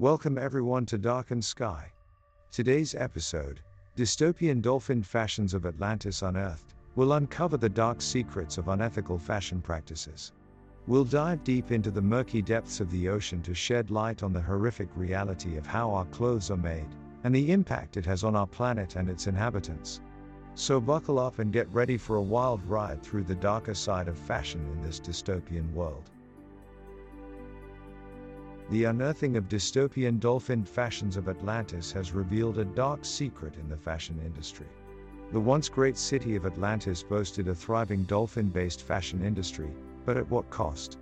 Welcome everyone to Darkened Sky. Today's episode, Dystopian Dolphin Fashions of Atlantis Unearthed, will uncover the dark secrets of unethical fashion practices. We'll dive deep into the murky depths of the ocean to shed light on the horrific reality of how our clothes are made, and the impact it has on our planet and its inhabitants. So buckle up and get ready for a wild ride through the darker side of fashion in this dystopian world. The unearthing of dystopian dolphin fashions of Atlantis has revealed a dark secret in the fashion industry. The once great city of Atlantis boasted a thriving dolphin based fashion industry, but at what cost?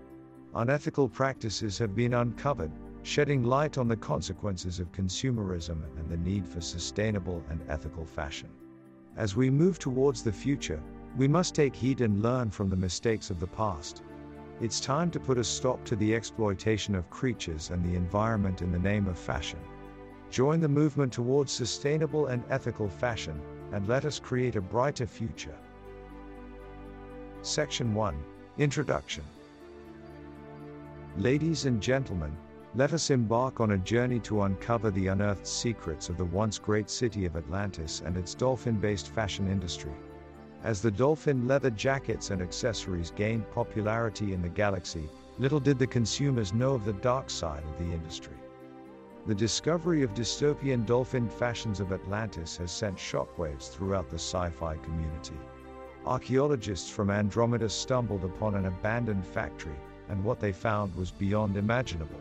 Unethical practices have been uncovered, shedding light on the consequences of consumerism and the need for sustainable and ethical fashion. As we move towards the future, we must take heed and learn from the mistakes of the past. It's time to put a stop to the exploitation of creatures and the environment in the name of fashion. Join the movement towards sustainable and ethical fashion, and let us create a brighter future. Section 1 Introduction Ladies and gentlemen, let us embark on a journey to uncover the unearthed secrets of the once great city of Atlantis and its dolphin based fashion industry. As the dolphin leather jackets and accessories gained popularity in the galaxy, little did the consumers know of the dark side of the industry. The discovery of dystopian dolphin fashions of Atlantis has sent shockwaves throughout the sci fi community. Archaeologists from Andromeda stumbled upon an abandoned factory, and what they found was beyond imaginable.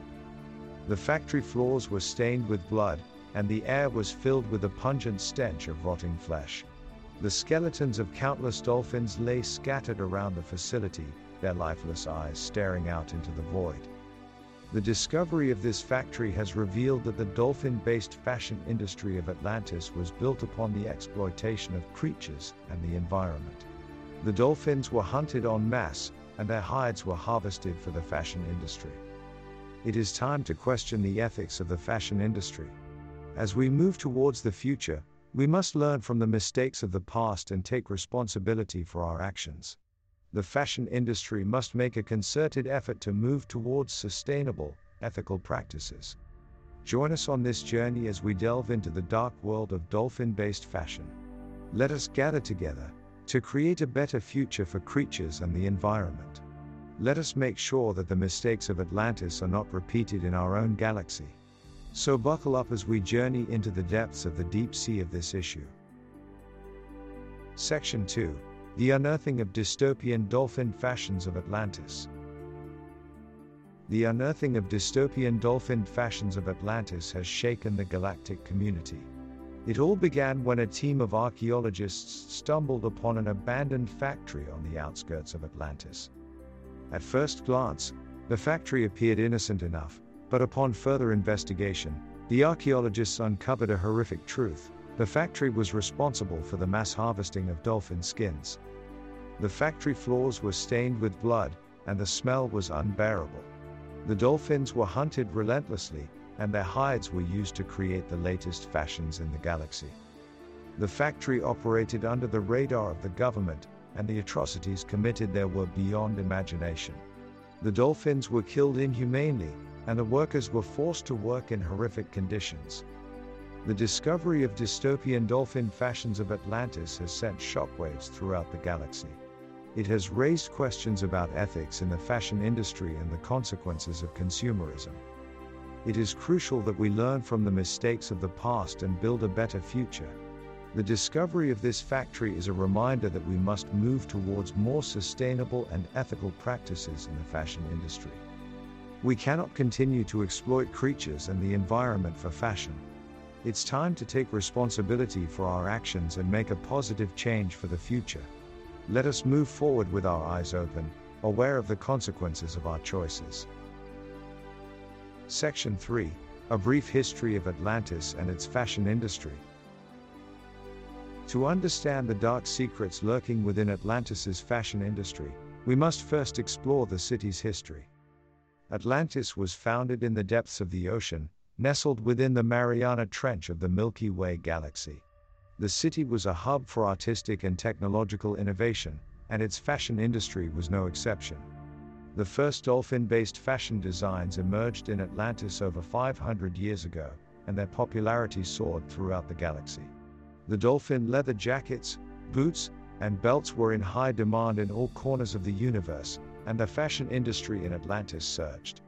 The factory floors were stained with blood, and the air was filled with a pungent stench of rotting flesh. The skeletons of countless dolphins lay scattered around the facility, their lifeless eyes staring out into the void. The discovery of this factory has revealed that the dolphin based fashion industry of Atlantis was built upon the exploitation of creatures and the environment. The dolphins were hunted en masse, and their hides were harvested for the fashion industry. It is time to question the ethics of the fashion industry. As we move towards the future, we must learn from the mistakes of the past and take responsibility for our actions. The fashion industry must make a concerted effort to move towards sustainable, ethical practices. Join us on this journey as we delve into the dark world of dolphin based fashion. Let us gather together to create a better future for creatures and the environment. Let us make sure that the mistakes of Atlantis are not repeated in our own galaxy. So buckle up as we journey into the depths of the deep sea of this issue. Section 2 The Unearthing of Dystopian Dolphin Fashions of Atlantis. The unearthing of dystopian dolphin fashions of Atlantis has shaken the galactic community. It all began when a team of archaeologists stumbled upon an abandoned factory on the outskirts of Atlantis. At first glance, the factory appeared innocent enough, but upon further investigation, the archaeologists uncovered a horrific truth the factory was responsible for the mass harvesting of dolphin skins. The factory floors were stained with blood, and the smell was unbearable. The dolphins were hunted relentlessly, and their hides were used to create the latest fashions in the galaxy. The factory operated under the radar of the government, and the atrocities committed there were beyond imagination. The dolphins were killed inhumanely, and the workers were forced to work in horrific conditions. The discovery of dystopian dolphin fashions of Atlantis has sent shockwaves throughout the galaxy. It has raised questions about ethics in the fashion industry and the consequences of consumerism. It is crucial that we learn from the mistakes of the past and build a better future. The discovery of this factory is a reminder that we must move towards more sustainable and ethical practices in the fashion industry. We cannot continue to exploit creatures and the environment for fashion. It's time to take responsibility for our actions and make a positive change for the future. Let us move forward with our eyes open, aware of the consequences of our choices. Section 3 A Brief History of Atlantis and its Fashion Industry. To understand the dark secrets lurking within Atlantis's fashion industry, we must first explore the city's history. Atlantis was founded in the depths of the ocean, nestled within the Mariana Trench of the Milky Way galaxy. The city was a hub for artistic and technological innovation, and its fashion industry was no exception. The first dolphin based fashion designs emerged in Atlantis over 500 years ago, and their popularity soared throughout the galaxy. The dolphin leather jackets, boots, and belts were in high demand in all corners of the universe, and the fashion industry in Atlantis surged.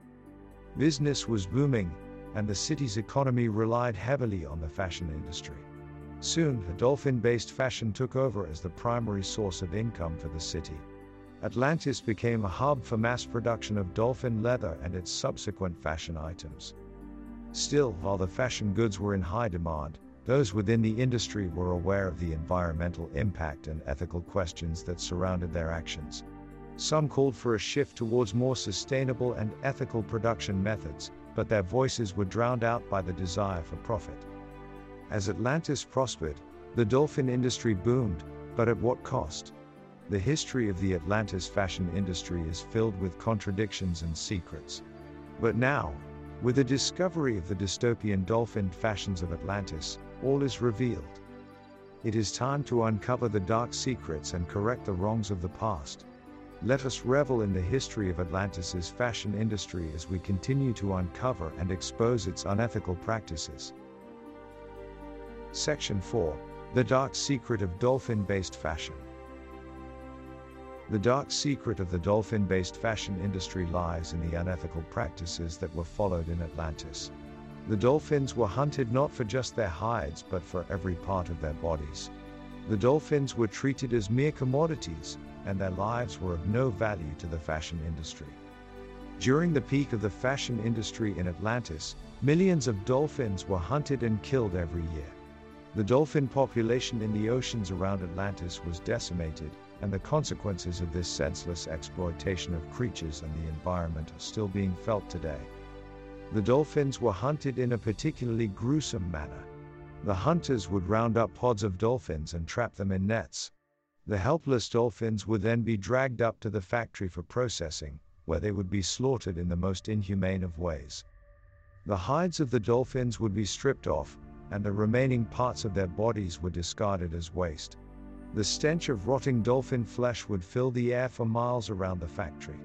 Business was booming, and the city's economy relied heavily on the fashion industry. Soon, the dolphin based fashion took over as the primary source of income for the city. Atlantis became a hub for mass production of dolphin leather and its subsequent fashion items. Still, while the fashion goods were in high demand, those within the industry were aware of the environmental impact and ethical questions that surrounded their actions. Some called for a shift towards more sustainable and ethical production methods, but their voices were drowned out by the desire for profit. As Atlantis prospered, the dolphin industry boomed, but at what cost? The history of the Atlantis fashion industry is filled with contradictions and secrets. But now, with the discovery of the dystopian dolphin fashions of Atlantis, all is revealed. It is time to uncover the dark secrets and correct the wrongs of the past. Let us revel in the history of Atlantis's fashion industry as we continue to uncover and expose its unethical practices. Section 4 The Dark Secret of Dolphin Based Fashion. The dark secret of the dolphin based fashion industry lies in the unethical practices that were followed in Atlantis. The dolphins were hunted not for just their hides but for every part of their bodies. The dolphins were treated as mere commodities, and their lives were of no value to the fashion industry. During the peak of the fashion industry in Atlantis, millions of dolphins were hunted and killed every year. The dolphin population in the oceans around Atlantis was decimated, and the consequences of this senseless exploitation of creatures and the environment are still being felt today. The dolphins were hunted in a particularly gruesome manner. The hunters would round up pods of dolphins and trap them in nets. The helpless dolphins would then be dragged up to the factory for processing, where they would be slaughtered in the most inhumane of ways. The hides of the dolphins would be stripped off, and the remaining parts of their bodies were discarded as waste. The stench of rotting dolphin flesh would fill the air for miles around the factory.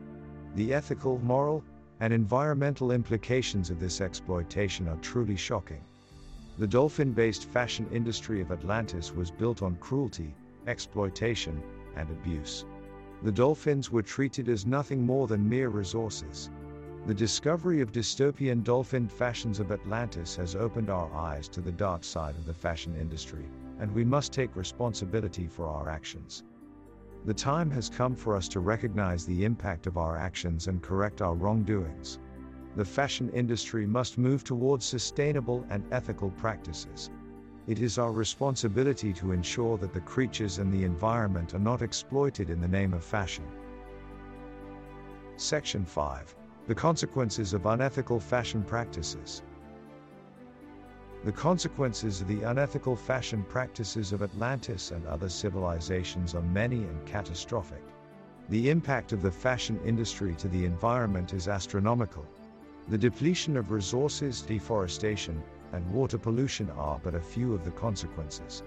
The ethical, moral, and environmental implications of this exploitation are truly shocking. The dolphin based fashion industry of Atlantis was built on cruelty, exploitation, and abuse. The dolphins were treated as nothing more than mere resources. The discovery of dystopian dolphin fashions of Atlantis has opened our eyes to the dark side of the fashion industry, and we must take responsibility for our actions. The time has come for us to recognize the impact of our actions and correct our wrongdoings. The fashion industry must move towards sustainable and ethical practices. It is our responsibility to ensure that the creatures and the environment are not exploited in the name of fashion. Section 5 The Consequences of Unethical Fashion Practices. The consequences of the unethical fashion practices of Atlantis and other civilizations are many and catastrophic. The impact of the fashion industry to the environment is astronomical. The depletion of resources, deforestation, and water pollution are but a few of the consequences.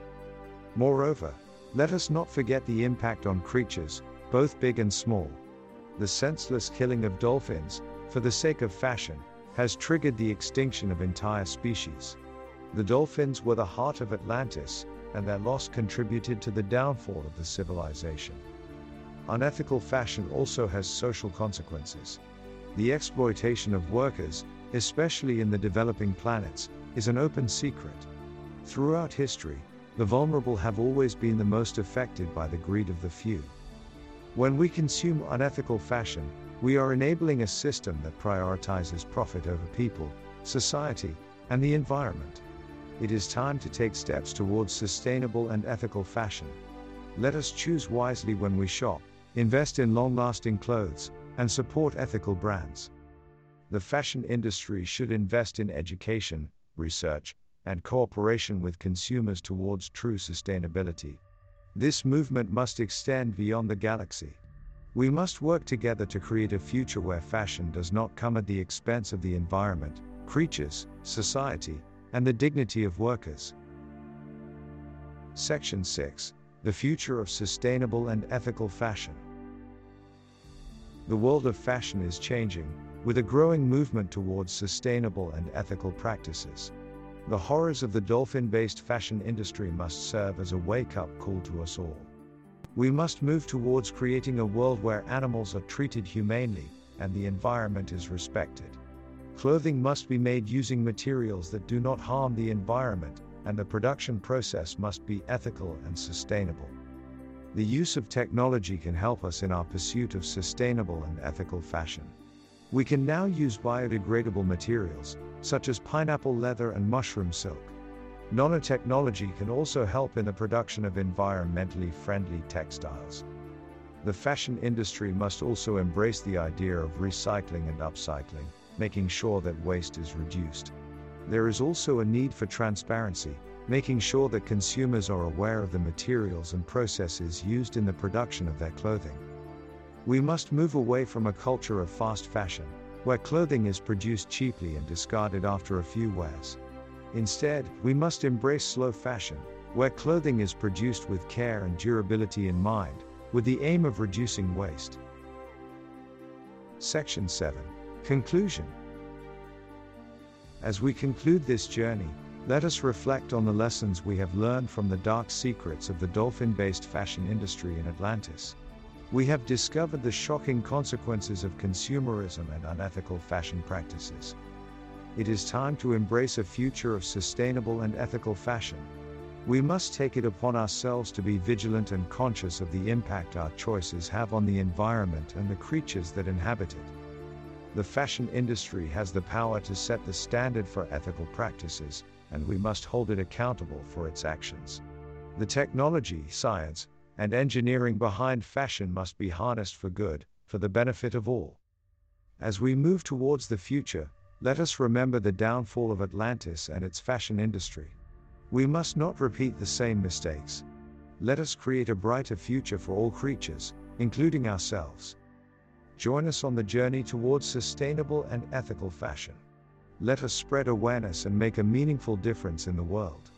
Moreover, let us not forget the impact on creatures, both big and small. The senseless killing of dolphins, for the sake of fashion, has triggered the extinction of entire species. The dolphins were the heart of Atlantis, and their loss contributed to the downfall of the civilization. Unethical fashion also has social consequences. The exploitation of workers, especially in the developing planets, is an open secret. Throughout history, the vulnerable have always been the most affected by the greed of the few. When we consume unethical fashion, we are enabling a system that prioritizes profit over people, society, and the environment. It is time to take steps towards sustainable and ethical fashion. Let us choose wisely when we shop, invest in long lasting clothes, and support ethical brands. The fashion industry should invest in education, research, and cooperation with consumers towards true sustainability. This movement must extend beyond the galaxy. We must work together to create a future where fashion does not come at the expense of the environment, creatures, society, and the dignity of workers. Section 6 The Future of Sustainable and Ethical Fashion. The world of fashion is changing, with a growing movement towards sustainable and ethical practices. The horrors of the dolphin based fashion industry must serve as a wake up call to us all. We must move towards creating a world where animals are treated humanely and the environment is respected. Clothing must be made using materials that do not harm the environment, and the production process must be ethical and sustainable. The use of technology can help us in our pursuit of sustainable and ethical fashion. We can now use biodegradable materials, such as pineapple leather and mushroom silk. Nanotechnology can also help in the production of environmentally friendly textiles. The fashion industry must also embrace the idea of recycling and upcycling, making sure that waste is reduced. There is also a need for transparency, making sure that consumers are aware of the materials and processes used in the production of their clothing. We must move away from a culture of fast fashion, where clothing is produced cheaply and discarded after a few wears. Instead, we must embrace slow fashion, where clothing is produced with care and durability in mind, with the aim of reducing waste. Section 7 Conclusion As we conclude this journey, let us reflect on the lessons we have learned from the dark secrets of the dolphin based fashion industry in Atlantis we have discovered the shocking consequences of consumerism and unethical fashion practices. It is time to embrace a future of sustainable and ethical fashion. We must take it upon ourselves to be vigilant and conscious of the impact our choices have on the environment and the creatures that inhabit it. The fashion industry has the power to set the standard for ethical practices, and we must hold it accountable for its actions. The technology, science, and engineering behind fashion must be harnessed for good, for the benefit of all. As we move towards the future, let us remember the downfall of Atlantis and its fashion industry. We must not repeat the same mistakes. Let us create a brighter future for all creatures, including ourselves. Join us on the journey towards sustainable and ethical fashion. Let us spread awareness and make a meaningful difference in the world.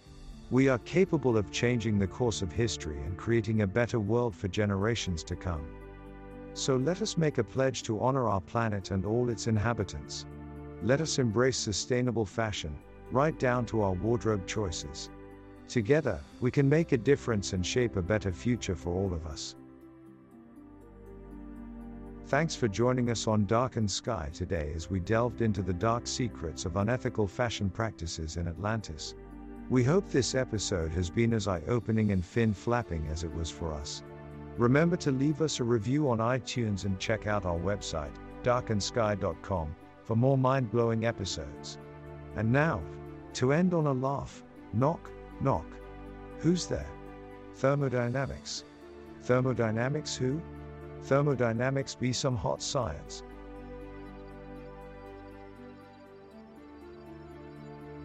We are capable of changing the course of history and creating a better world for generations to come. So let us make a pledge to honor our planet and all its inhabitants. Let us embrace sustainable fashion, right down to our wardrobe choices. Together, we can make a difference and shape a better future for all of us. Thanks for joining us on Darkened Sky today as we delved into the dark secrets of unethical fashion practices in Atlantis. We hope this episode has been as eye opening and fin flapping as it was for us. Remember to leave us a review on iTunes and check out our website, darkendsky.com, for more mind blowing episodes. And now, to end on a laugh, knock, knock. Who's there? Thermodynamics. Thermodynamics who? Thermodynamics be some hot science.